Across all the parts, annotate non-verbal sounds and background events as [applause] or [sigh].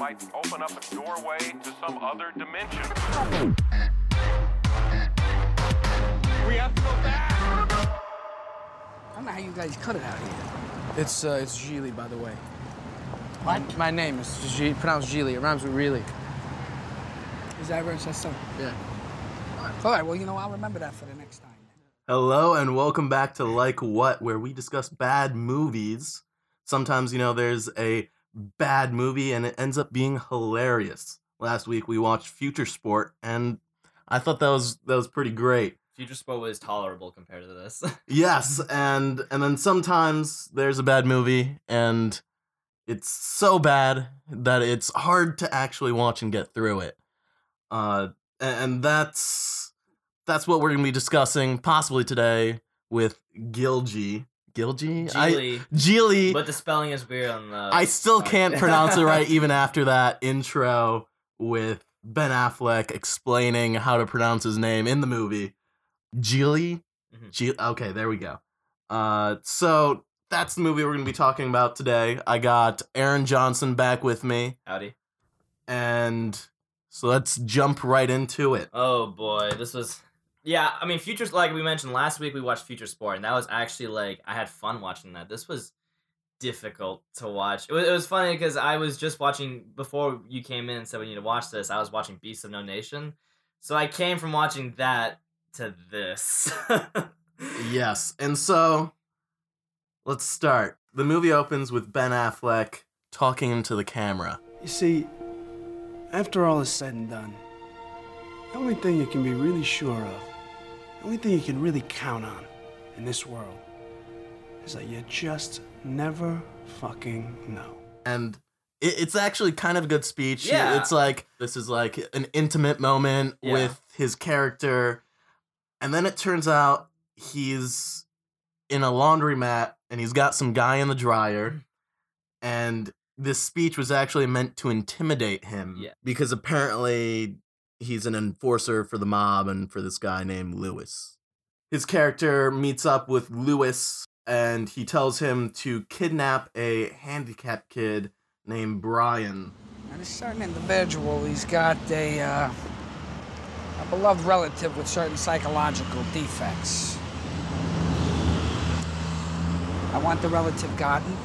might open up a doorway to some other dimension. We have to go back. I don't know how you guys cut it out here. It's uh, it's Gigli, by the way. What? My name is G- pronounced Gigli. It rhymes with really. Is that right? That's so. Yeah. All right. Well, you know, I'll remember that for the next time. Hello and welcome back to Like What, where we discuss bad movies. Sometimes, you know, there's a bad movie and it ends up being hilarious. Last week we watched Futuresport and I thought that was that was pretty great. Futuresport was tolerable compared to this. [laughs] Yes, and and then sometimes there's a bad movie and it's so bad that it's hard to actually watch and get through it. Uh and that's that's what we're going to be discussing possibly today with Gilgy. Gilgy? I Gigli, Gigli. but the spelling is weird on the. I still can't pronounce it right [laughs] even after that intro with Ben Affleck explaining how to pronounce his name in the movie. Gigli? Mhm. Ge- okay, there we go. Uh, so that's the movie we're going to be talking about today. I got Aaron Johnson back with me, Howdy. and so let's jump right into it. Oh boy, this was. Yeah, I mean, Futures. Like we mentioned last week, we watched Futuresport, and that was actually like I had fun watching that. This was difficult to watch. It was, it was funny because I was just watching before you came in and said we need to watch this. I was watching Beasts of No Nation, so I came from watching that to this. [laughs] Yes, and so let's start. The movie opens with Ben Affleck talking into the camera. You see, after all is said and done, the only thing you can be really sure of, the only thing you can really count on in this world, is that you just never fucking know. and it, it's actually kind of a good speech. Yeah. It's like this is like an intimate moment Yeah. with his character, and then it turns out he's in a laundromat and he's got some guy in the dryer, mm-hmm. and this speech was actually meant to intimidate him Yeah. because apparently he's an enforcer for the mob and for this guy named Lewis. His character meets up with Lewis and he tells him to kidnap a handicapped kid named Brian. And a certain individual, he's got a, uh, a beloved relative with certain psychological defects. I want the relative gotten,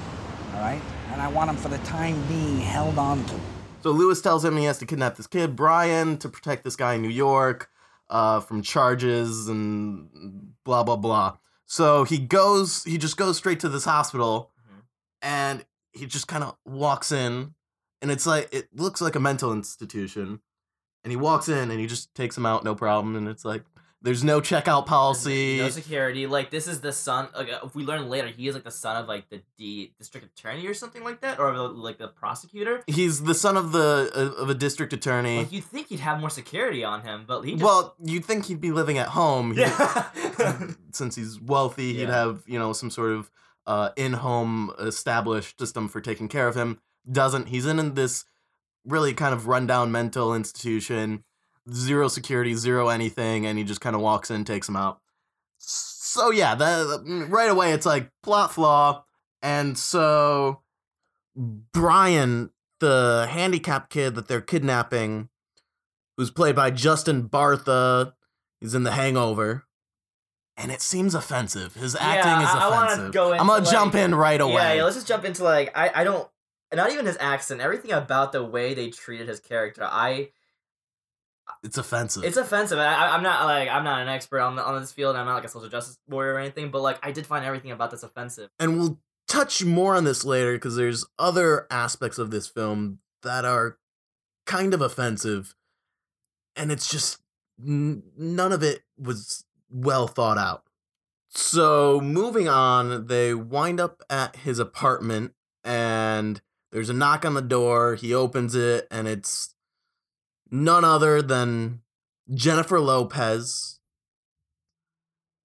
all right? And I want him for the time being held on to. So Lewis tells him he has to kidnap this kid, Brian, to protect this guy in New York uh, from charges and blah, blah, blah. So he goes, he just goes straight to this hospital Mhm. and he just kind of walks in and it's like, it looks like a mental institution. And he walks in and he just takes him out, no problem. And it's like, there's no checkout policy. No security. Like this is the son. Like if we learn later, he is like the son of like the D district attorney or something like that, or like the prosecutor. He's the son of the uh, of a district attorney. Like you'd think he'd have more security on him, but he just, well, you'd think he'd be living at home. He- yeah. [laughs] since he's wealthy, he'd Yeah. have you know some sort of uh, in-home established system for taking care of him. Doesn't he's in this really kind of rundown mental institution, zero security, zero anything, and he just kind of walks in, takes him out. So yeah, that mm, right away it's like plot flaw, and so Brian, the handicapped kid that they're kidnapping, who's played by Justin Bartha, he's in The Hangover and it seems offensive. His acting Yeah, is I- I wanna offensive. go I'm gonna into, jump in right away. Yeah, yeah, let's just jump into like I I don't not even his accent, everything about the way they treated his character. I it's offensive. it's offensive. I, I'm not like I'm not an expert on the, on this field. I'm not like a social justice warrior or anything, but like I did find everything about this offensive. and we'll touch more on this later because there's other aspects of this film that are kind of offensive, and it's just n- none of it was well thought out. So moving on, they wind up at his apartment, and there's a knock on the door. He opens it, and it's none other than Jennifer Lopez.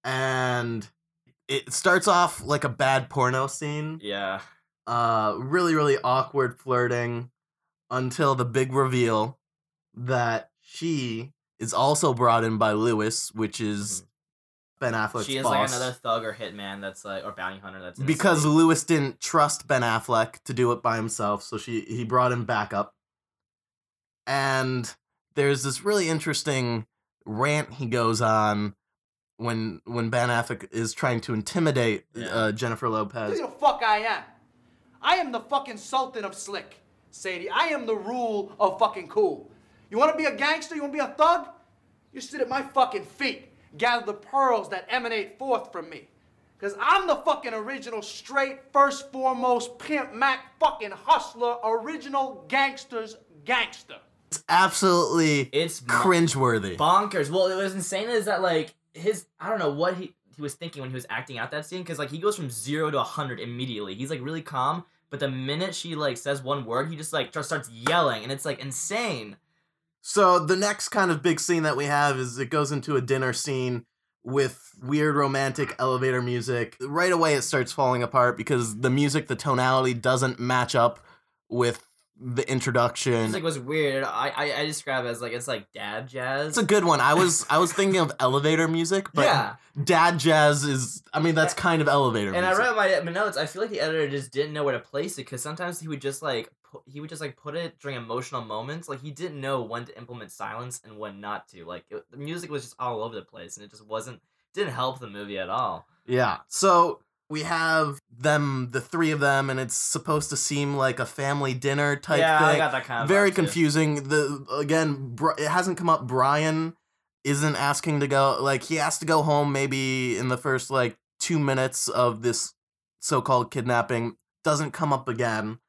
And it starts off like a bad porno scene. Yeah. Uh really, really awkward flirting until the big reveal that she is also brought in by Lewis, which is Ben Affleck's she is boss. like another thug or hitman that's like or bounty hunter that's because. Lewis didn't trust Ben Affleck to do it by himself, so she he brought him back up. And there's this really interesting rant he goes on when when Ben Affleck is trying to intimidate Yeah. uh, Jennifer Lopez. Who the fuck I am? I am the fucking sultan of slick, Sadie. I am the rule of fucking cool. You wanna be a gangster? You wanna be a thug? You sit at my fucking feet, gather the pearls that emanate forth from me. Cause I'm the fucking original, straight, first, foremost, pimp, mac, fucking hustler, original gangster's gangster. It's absolutely It's cringeworthy. bonkers. Well, it was insane is that like his I don't know what he he was thinking when he was acting out that scene because like he goes from zero to a hundred immediately. He's like really calm, but the minute she like says one word, he just like just starts yelling, and it's like insane. So the next kind of big scene that we have is it goes into a dinner scene with weird romantic elevator music. Right away it starts falling apart because the music, the tonality doesn't match up with the introduction. Music was weird. I, I I describe it as like it's like dad jazz. It's a good one. I was I was thinking of [laughs] elevator music, but yeah, dad jazz is I mean that's kind of elevator and I music. read my, my notes. I feel like the editor just didn't know where to place it because sometimes he would just like pu- he would just like put it during emotional moments. Like he didn't know when to implement silence and when not to. Like it, the music was just all over the place, and it just wasn't didn't help the movie at all. Yeah. So we have them, the three of them, and it's supposed to seem like a family dinner type yeah, thing. I got that kind of Very vibe, too. confusing. The again, it hasn't come up. Brian isn't asking to go. Like he has to go home maybe in the first like two minutes of this so-called kidnapping. Doesn't come up again.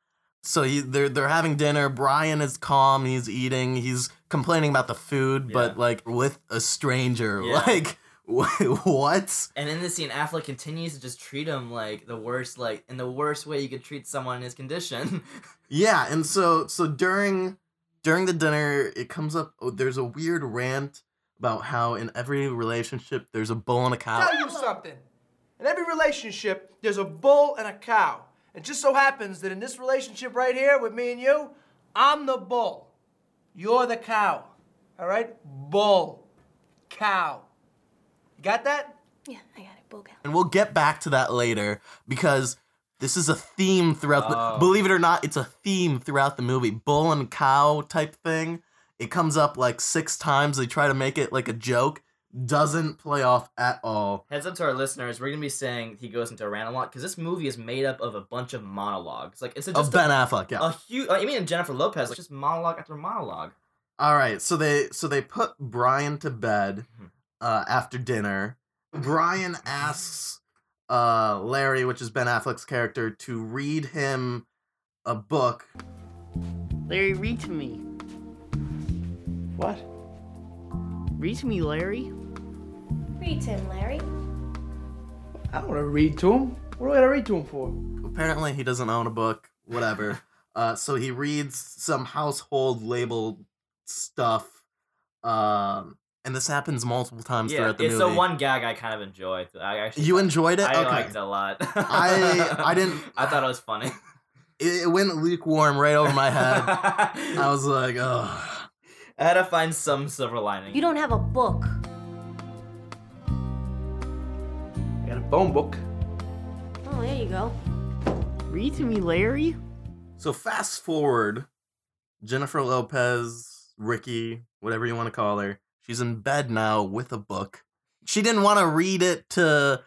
So he, they're they're having dinner. Brian is calm. He's eating. He's complaining about the food, but like with a stranger. Yeah. [laughs] Like [laughs] what? And in this scene, Affleck continues to just treat him like the worst, like in the worst way you could treat someone in his condition. [laughs] Yeah, and so so during during the dinner, it comes up. Oh, there's a weird rant about how in every relationship there's a bull and a cow. tell you something. In every relationship, there's a bull and a cow. It just so happens that in this relationship right here with me and you, I'm the bull. You're the cow. All right? Bull. Cow. You got that? Yeah, I got it. Bull cow. And we'll get back to that later because this is a theme throughout the. Oh. Believe it or not, it's a theme throughout the movie. Bull and cow type thing. It comes up like six times. They try to make it like a joke. Doesn't play off at all. Heads up to our listeners, we're gonna be saying he goes into a rant a lot because this movie is made up of a bunch of monologues. Like it's a, Of just Ben Affleck, yeah. a huge. I mean, Jennifer Lopez, like just monologue after monologue. All right, so they so they put Brian to bed Mhm. Uh, after dinner. Brian asks uh, Larry, which is Ben Affleck's character, to read him a book. Larry, read to me. What? Read to me, Larry. Read to him, Larry. I don't want to read to him. What do I got to read to him for? Apparently, he doesn't own a book. Whatever. [laughs] uh, so he reads some household label stuff. Um, and this happens multiple times Yeah, throughout the it's movie. the one gag I kind of enjoyed. I actually You enjoyed it? I Okay. liked it a lot. I- I [laughs] didn't- I thought it was funny. [laughs] It, it went lukewarm right over my head. [laughs] I was like, oh. I had to find some silver lining. You don't have a book. I got a phone book. Oh, there you go. Read to me, Larry. So fast forward, Jennifer Lopez, Ricky, whatever you want to call her, she's in bed now with a book. She didn't want to read it to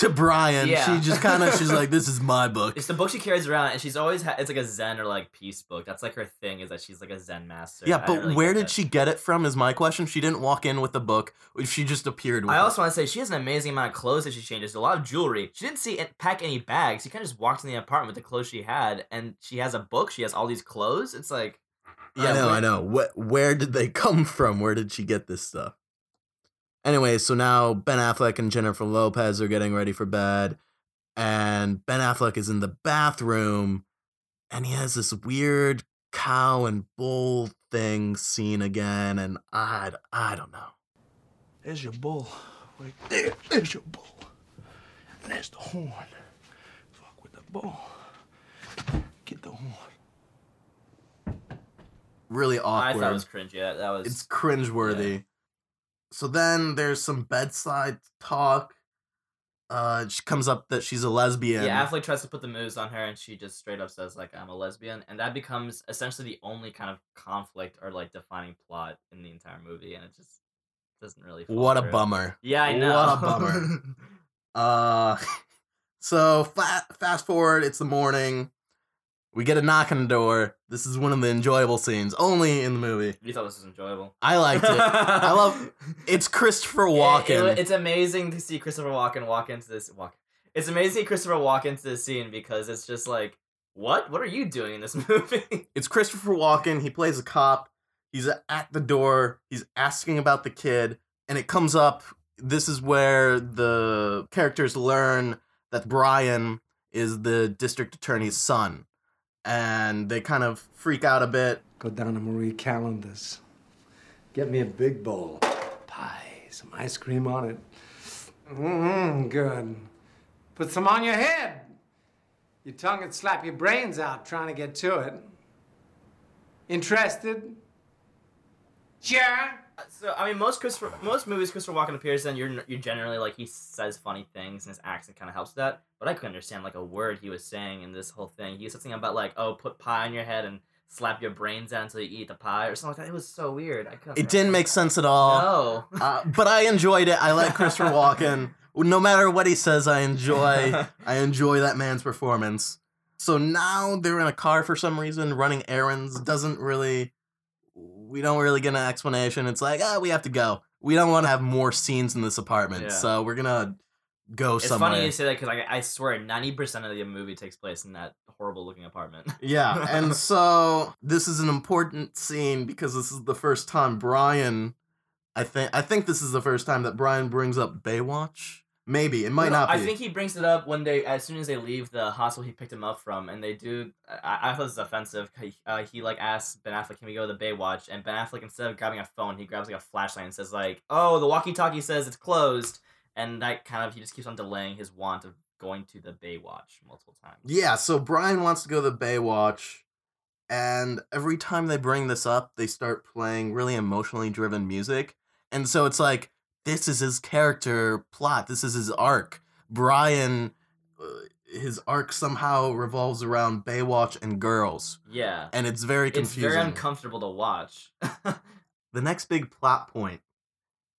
to Brian. Yeah. She just kind of she's like, "This is my [laughs] book." It's the book she carries around, and she's always ha- it's like a Zen or like peace book. That's like her thing is that she's like a Zen master. Yeah, but really where did that. she get it from? Is my question. She didn't walk in with a book. She just appeared with. I it. also want to say she has an amazing amount of clothes that she changes. A lot of jewelry. She didn't see it pack any bags. She kind of just walked in the apartment with the clothes she had, and she has a book. She has all these clothes. It's like, I know, where- I know. What? Where did they [laughs] come from? Where did she get this stuff? Anyway, so now Ben Affleck and Jennifer Lopez are getting ready for bed, and Ben Affleck is in the bathroom, and he has this weird cow and bull thing scene again, and I, I don't know. There's your bull. Right there. There's your bull. And there's the horn. Fuck with the bull. Get the horn. Really awkward. I thought it was cringy. That, that was it's cringeworthy. So then there's some bedside talk. uh, she comes up that she's a lesbian. Yeah, Affleck tries to put the moves on her, and she just straight up says like, "I'm a lesbian," and that becomes essentially the only kind of conflict or like defining plot in the entire movie, and it just doesn't really. What a bummer. Yeah, I know. What a bummer. [laughs] Uh, [laughs] so fa- fast forward, it's the morning. We get a knock on the door. This is one of the enjoyable scenes, only in the movie. you thought this was enjoyable. I liked it. I [laughs] love. It's Christopher It- Walken. it- it's amazing to see Christopher Walken walk into this walk. It's amazing to see Christopher walk into this scene because it's just like, what? What are you doing in this [laughs] movie? it's Christopher Walken. He plays a cop. He's at the door. He's asking about the kid, and it comes up. This is where the characters learn that Brian is the district attorney's son, and they kind of freak out a bit. Go down to Marie Callender's. Get me a big bowl. Pie, some ice cream on it. Mmm, good. Put some on your head. Your tongue would slap your brains out trying to get to it. Interested? Sure. So I mean, most Christopher, most movies Christopher Walken appears in, you're you're generally like he says funny things and his accent kind of helps with that. But I couldn't understand like a word he was saying in this whole thing. He said something about like, oh, put pie on your head and slap your brains out until you eat the pie or something like that. It was so weird. I couldn't. It didn't make sense at all. No. Uh, but I enjoyed it. I like Christopher [laughs] Walken. No matter what he says, I enjoy. [laughs] I enjoy that man's performance. So now they're in a car for some reason, running errands. Doesn't really. We don't really get an explanation. It's like, ah, we have to go. We don't want to have more scenes in this apartment, Yeah. so we're gonna go somewhere. It's somewhere. funny you say that because I, I swear ninety percent of the movie takes place in that horrible looking apartment. [laughs] Yeah, and so this is an important scene because this is the first time Brian I think I think this is the first time that Brian brings up Baywatch. Maybe. It might No, not be. I think he brings it up when they, as soon as they leave the hospital he picked him up from, and they do. I, I thought this was offensive. He, uh, he like asks Ben Affleck, "Can we go to the Baywatch?" And Ben Affleck, instead of grabbing a phone, he grabs like a flashlight and says like, "Oh, the walkie-talkie says it's closed," and that kind of he just keeps on delaying his want of going to the Baywatch multiple times. Yeah, so Brian wants to go to the Baywatch, and every time they bring this up, they start playing really emotionally driven music. And so it's like, this is his character plot, this is his arc. Brian, uh, his arc somehow revolves around Baywatch and girls. Yeah, And it's very it's very uncomfortable to watch. [laughs] the next big plot point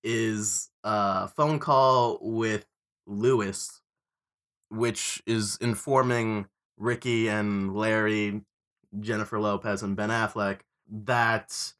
is a phone call with Lewis, which is informing Ricky and Larry, Jennifer Lopez, and Ben Affleck that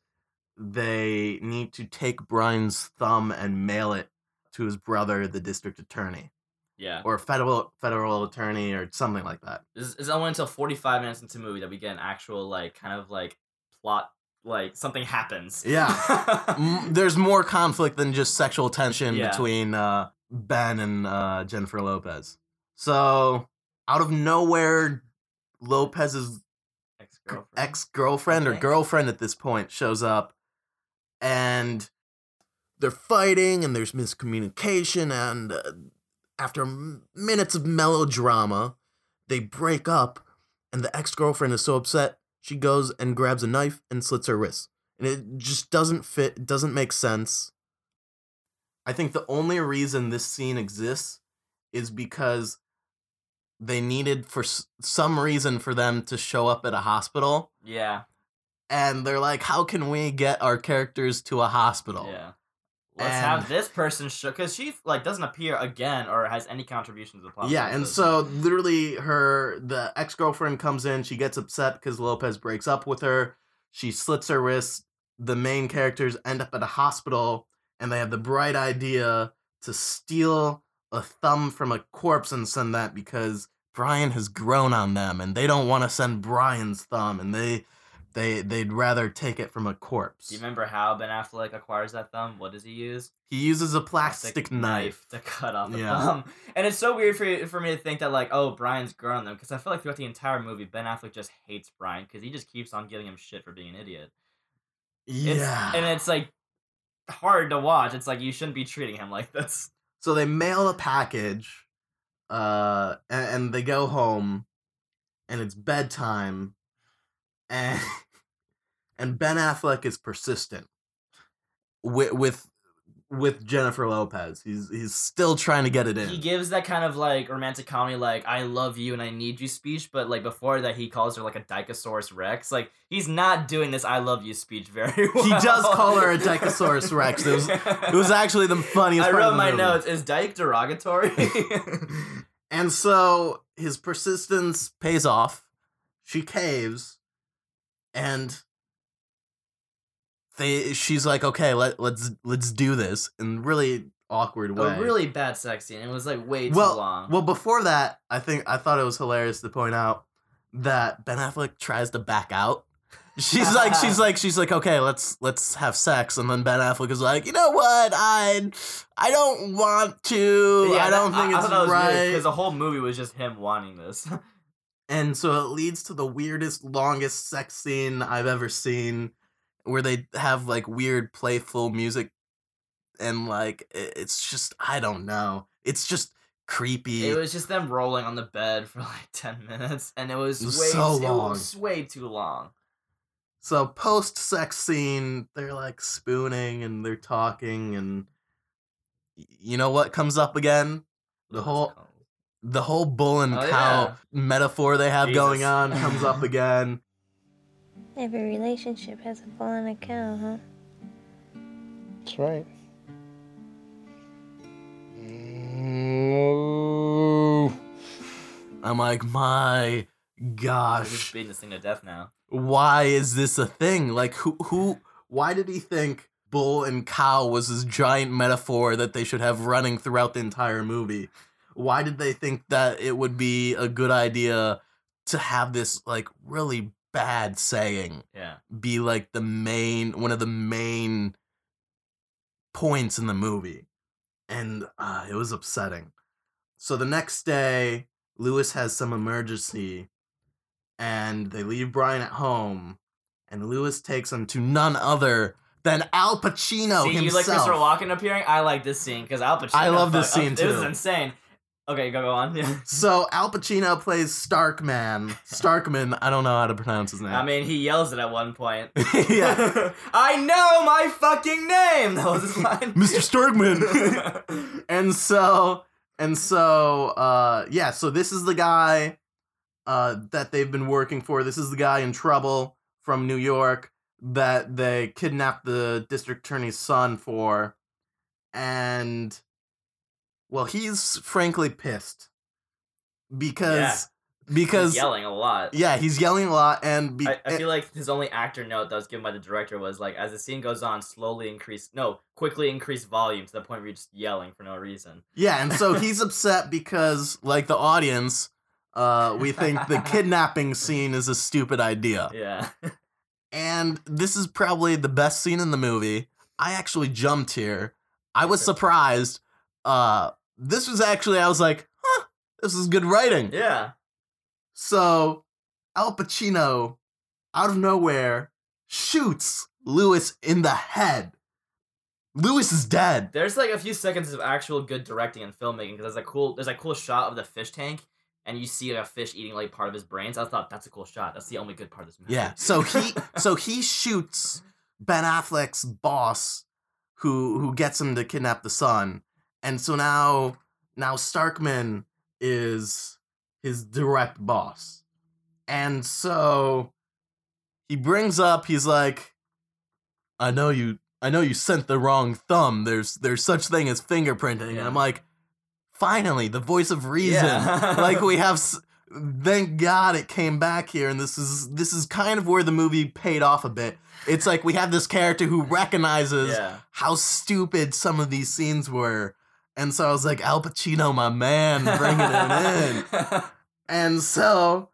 they need to take Brian's thumb and mail it to his brother, the district attorney, yeah, or federal federal attorney, or something like that. It's, it's only until 45 minutes into the movie that we get an actual, like, kind of like plot, like, something happens. Yeah. M- [laughs] There's more conflict than just sexual tension Yeah. between uh, Ben and uh, Jennifer Lopez. So, out of nowhere, Lopez's Ex-girlfriend. ex girlfriend or girlfriend at this point shows up, and they're fighting, and there's miscommunication, and uh, after minutes of melodrama, they break up, and the ex girlfriend is so upset she goes and grabs a knife and slits her wrist, and it just doesn't fit, it doesn't make sense. I think the only reason this scene exists is because they needed for some reason for them to show up at a hospital. Yeah, and they're like how can we get our characters to a hospital yeah. Let's And- have this person show because she like doesn't appear again or has any contribution to the plot. yeah and so literally her the ex-girlfriend comes in she gets upset because lopez breaks up with her she slits her wrist the main characters end up at a hospital and they have the bright idea to steal a thumb from a corpse and send that because brian has grown on them and they don't want to send brian's thumb and they they they'd rather take it from a corpse Do you remember how Ben Affleck acquires that thumb? What does he use? he uses a plastic knife to cut off the Yeah. thumb. [laughs] And it's so weird for for me to think that like, oh, Brian's grown them because I feel like throughout the entire movie, Ben Affleck just hates Brian because he just keeps on giving him shit for being an idiot. It's, yeah and it's like hard to watch. It's like you shouldn't be treating him like this. So they mail a package, uh, and, and they go home, and it's bedtime, and [laughs] and Ben Affleck is persistent with with with Jennifer Lopez. He's he's still trying to get it in. He gives that kind of like romantic comedy, like "I love you and I need you" speech, but like before that, he calls her like a Dicosaurus Rex. Like he's not doing this "I love you" speech [laughs] very well. He does call her a Dicosaurus Rex. It was it was [laughs] actually the funniest. I wrote my movie. notes. Is Dyke derogatory? [laughs] And so his persistence pays off. She caves, and they she's like, okay, let let's let's do this in really awkward way. a really bad sex scene. It was like way too well, long. well, before that, I think I thought it was hilarious to point out that Ben Affleck tries to back out. She's like, [laughs] she's like, she's like, okay, let's let's have sex, and then Ben Affleck is like, you know what, I I don't want to. Yeah, I don't think I, it's right. because the whole movie was just him wanting this. [laughs] And so it leads to the weirdest, longest sex scene I've ever seen, where they have like weird, playful music, and like it's just I don't know. It's just creepy. It was just them rolling on the bed [laughs] for like ten minutes, and it was, It was way so too, long. It was way too long. So post sex scene, they're like spooning and they're talking, and you know what comes up again? The whole the whole bull and Oh, cow yeah. metaphor they have going on comes up [laughs] again. Every relationship has a bull and a cow, huh? That's right. I'm like, my They're gosh. just beating this thing to death now. why is this a thing? Like who who why did he think bull and cow was this giant metaphor that they should have running throughout the entire movie? Why did they think that it would be a good idea to have this like really bad saying Yeah. be like the main one of the main points in the movie? And uh, it was upsetting. So the next day, Lewis has some emergency and they leave Brian at home, and Lewis takes him to none other than Al Pacino See, himself. you like Christopher Walken appearing? I like this scene because Al Pacino. I love this fuck- scene, It was insane. Okay, go go on. [laughs] Yeah. So Al Pacino plays Starkman. Starkman, I don't know how to pronounce his name. I mean, he yells it at one point. [laughs] yeah, [laughs] I know my fucking name. That was his line. Mr. Starkman. and so and so uh yeah, so this is the guy uh that they've been working for. This is the guy in trouble from New York that they kidnapped the district attorney's son for. And well, he's frankly pissed because because He's yelling a lot. yeah, he's yelling a lot and be- I, I feel like his only actor note that was given by the director was like, as the scene goes on, slowly increase, no, quickly increase volume to the point where you're just yelling for no reason. Yeah, and so he's [laughs] upset because, like the audience, uh, we think the kidnapping [laughs] scene is a stupid idea. Yeah. [laughs] And this is probably the best scene in the movie. I actually jumped here. I was surprised. Uh, this was actually, I was like, huh, this is good writing. Yeah. So, Al Pacino, out of nowhere, shoots Lewis in the head. Lewis is dead. There's like a few seconds of actual good directing and filmmaking because there's a cool, there's a cool shot of the fish tank, and you see a fish eating like part of his brains. I thought that's a cool shot. That's the only good part of this movie. Yeah. So he [laughs] so he shoots Ben Affleck's boss who who gets him to kidnap the son. And so now now Starkman is his direct boss. And so he brings up he's like I know you I know you sent the wrong thumb. There's there's such thing as fingerprinting. And I'm like finally the voice of reason. Yeah. like we have [laughs] s- thank god it came back here and this is this is kind of where the movie paid off a bit it's like we have this character who recognizes Yeah. how stupid some of these scenes were and so i was like al pacino my man bringing it in. [laughs] And so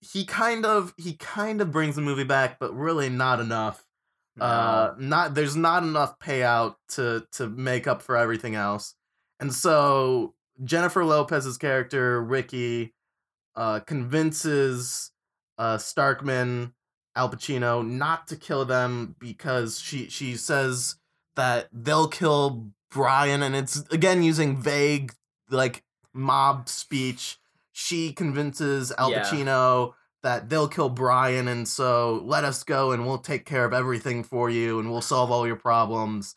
he kind of he kind of brings the movie back but really not enough uh not there's not enough payout to to make up for everything else. And so jennifer lopez's character ricky uh convinces uh starkman al pacino not to kill them because she she says that they'll kill brian and it's again using vague like mob speech she convinces al Yeah. pacino that they'll kill Brian, and so let us go and we'll take care of everything for you and we'll solve all your problems.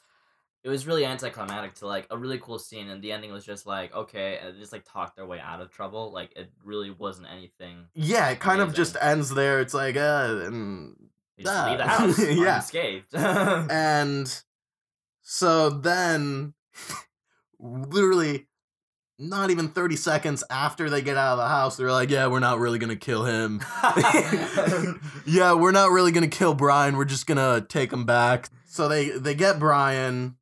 it was really anticlimactic to like a really cool scene, and the ending was just like okay, and they just like talked their way out of trouble. Like it really wasn't anything. Yeah, it kind of just ends there. It's like, uh, and They just leave the house [laughs] Yeah. unscathed. [laughs] and so then literally not even 30 seconds after they get out of the house they're like yeah we're not really gonna kill him. [laughs] Yeah we're not really gonna kill brian we're just gonna take him back. So they they get brian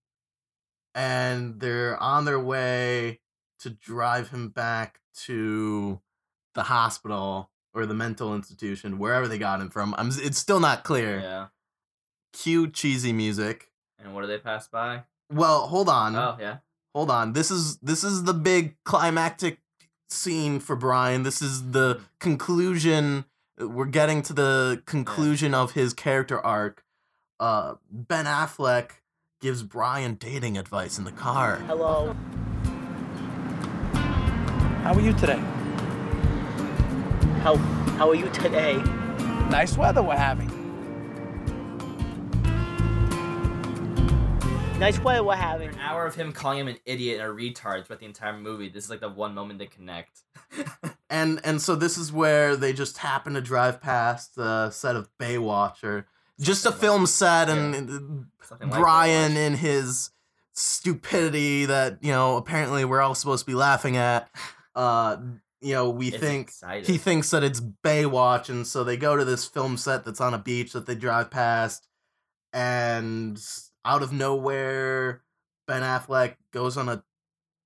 and they're on their way to drive him back to the hospital or the mental institution wherever they got him from. I'm, it's still not clear. Yeah. cue cheesy music And what do they pass by? well, hold on. Oh yeah. Hold on. This is this is the big climactic scene for Brian. This is the conclusion. We're getting to the conclusion of his character arc. Uh Ben Affleck gives Brian dating advice in the car. Hello. How are you today? How how are you today? Nice weather we're having. Nice weather we're having. An hour of him calling him an idiot and a retard throughout the entire movie. This is like the one moment they connect. [laughs] And and so this is where they just happen to drive past the set of Baywatch or just a film set and Something like Brian Baywatch. in his stupidity that, you know, apparently we're all supposed to be laughing at. [sighs] Uh you know, we Is think excited. he thinks that it's Baywatch, and so they go to this film set that's on a beach that they drive past, and out of nowhere, Ben Affleck goes on a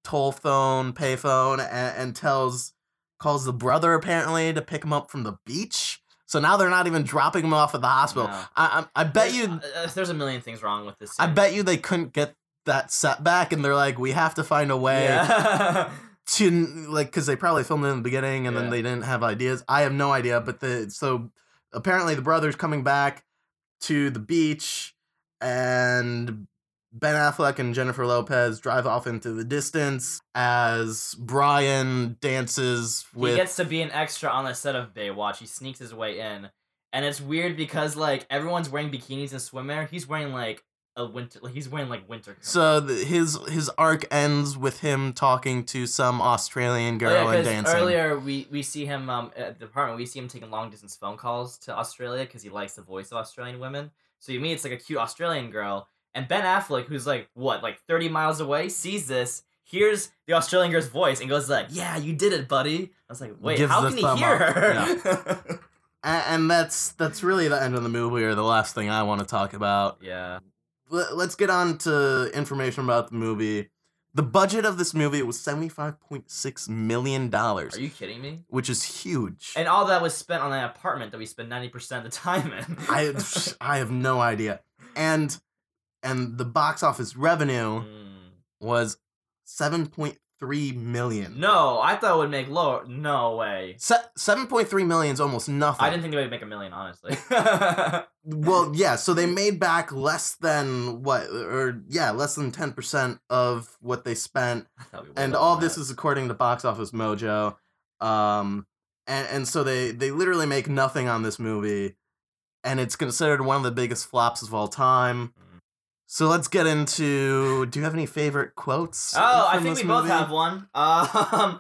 toll phone, payphone, and, and tells calls the brother apparently to pick him up from the beach. So now they're not even dropping him off at the hospital. No. I, I I bet There's- you uh, there's a million things wrong with this. I bet you they couldn't get that set back, and they're like, we have to find a way Yeah. [laughs] to like because they probably filmed it in the beginning and then they didn't have ideas. I have no idea, but the so apparently the brothers coming back to the beach and Ben Affleck and Jennifer Lopez drive off into the distance as Brian dances with he gets to be an extra on the set of Baywatch. He sneaks his way in, and it's weird because like everyone's wearing bikinis and swimwear. He's wearing like a winter. Like, he's wearing like winter. clothes. so the, his his arc ends with him talking to some Australian Oh, girl yeah, and dancing. Earlier, we we see him um at the apartment. We see him taking long distance phone calls to Australia because he likes the voice of Australian women. So you meet it's like a cute Australian girl, and Ben Affleck, who's like what like thirty miles away, sees this, hears the Australian girl's voice, and goes like, "Yeah, you did it, buddy." I was like, "Wait, Gives how can he hear up, her?" [laughs] A- and that's that's really the end of the movie or the last thing I want to talk about. yeah. let's get on to information about the movie. The budget of this movie was seventy five point six million dollars, Are you kidding me? which is huge. And all that was spent on that apartment that we spent ninety percent of the time in. [laughs] I I have no idea. And and the box office revenue Mm. was seven point three million. No, I thought it would make lower. No way. Se- seven point three million is almost nothing. I didn't think they would make a million, honestly. [laughs] Well, yeah, so they made back less than what, or yeah, less than ten percent of what they spent I thought we and all this is according to box office mojo um and and so they they literally make nothing on this movie and it's considered one of the biggest flops of all time Mm. So let's get into do you have any favorite quotes Oh, I think this we both have one. [laughs] Um,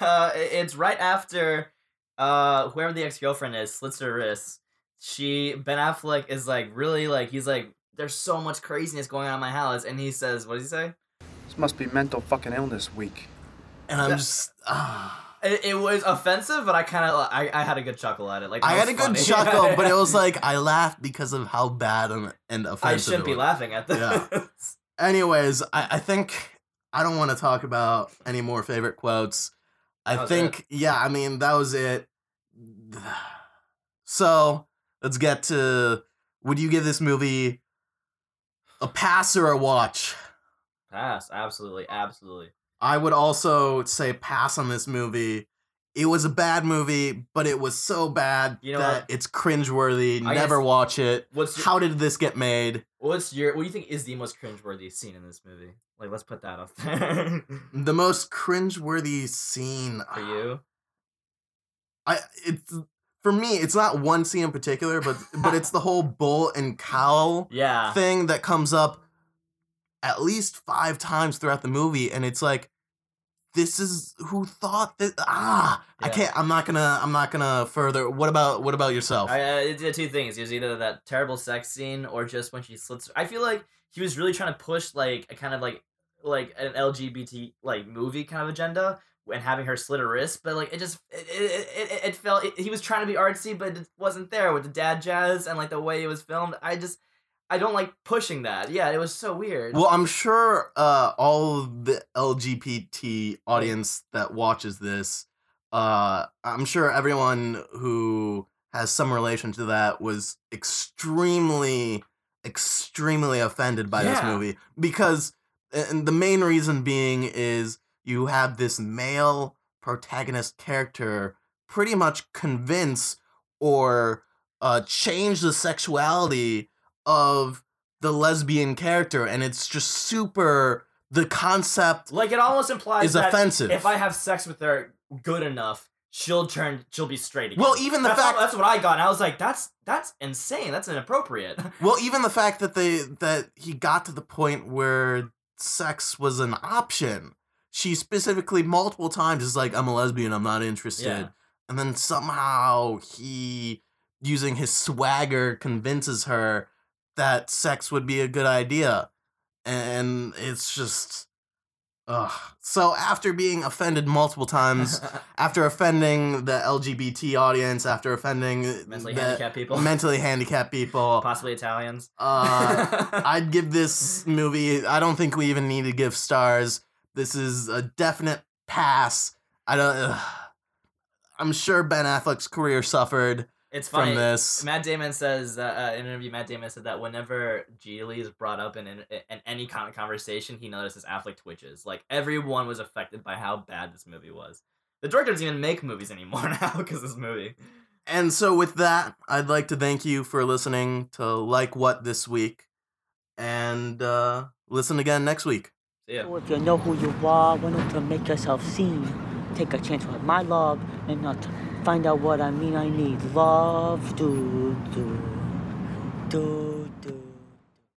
uh, it's right after uh, whoever the ex girlfriend is slits her wrist. She Ben Affleck is like really like he's like there's so much craziness going on in my house, and he says, what does he say? This must be mental fucking illness week. and i'm just ah. It, it was offensive, but I kind of I, I had a good chuckle at it. Like I had a was good chuckle, but it was [laughs] like I laughed because of how bad and, and offensive. I shouldn't it be laughing at this. Yeah. [laughs] Anyways, I, I think I don't want to talk about any more favorite quotes. I think, yeah, I mean, that was it. So let's get to would you give this movie a pass or a watch? Pass, absolutely, absolutely. I would also say pass on this movie. It was a bad movie, but it was so bad You know that what? it's cringeworthy. I Never guess- watch it. What's your, How did this get made? what's your what do you think is the most cringeworthy scene in this movie? Like, let's put that up there The most cringeworthy scene for uh, you. I it's for me, it's not one scene in particular, but but it's the whole bull and cow Yeah. thing that comes up at least five times throughout the movie, and it's like, this is who thought that. Ah, I can't. I'm not gonna. I'm not gonna further. What about what about yourself? I, uh, two things. It was either that terrible sex scene or just when she slits. I feel like he was really trying to push like a kind of like like an LGBT like movie kind of agenda and having her slit her wrist, but like it just it it, it, it felt it, he was trying to be artsy, but it wasn't there with the dad jazz and like the way it was filmed. I just I don't like pushing that. Yeah, it was so weird. Well, I'm sure uh, all the LGBT audience that watches this, uh, I'm sure everyone who has some relation to that was extremely, extremely offended by this movie because, and the main reason being is you have this male protagonist character pretty much convince or uh, change the sexuality of the lesbian character and it's just super the concept Like it almost implies is that offensive. If I have sex with her good enough, she'll turn. She'll be straight again. Well, even the that's fact- all- that's what I got. And I was like, that's that's insane. That's inappropriate. [laughs] well even the fact that they that he got to the point where sex was an option she specifically multiple times is like i'm a lesbian i'm not interested Yeah. and then somehow he using his swagger convinces her that sex would be a good idea and it's just ugh. so after being offended multiple times [laughs] after offending the lgbt audience after offending Mentally handicapped people. mentally handicapped people Possibly Italians. uh, [laughs] I'd give this movie. I don't think we even need to give stars. This is a definite pass. I don't. ugh. I'm sure Ben Affleck's career suffered It's from this. Matt Damon says uh, uh, in an interview. Matt Damon said that whenever Gigli is brought up in, in in any kind of conversation, he notices Affleck twitches. Like everyone was affected by how bad this movie was. The director doesn't even make movies anymore [laughs] now because this movie. And so, with that, I'd like to thank you for listening to Like What this week, and uh, listen again next week. See ya. So if you know who you are, wanting to make yourself seen, take a chance with my love and not find out what I mean I need. Love, do, do, do.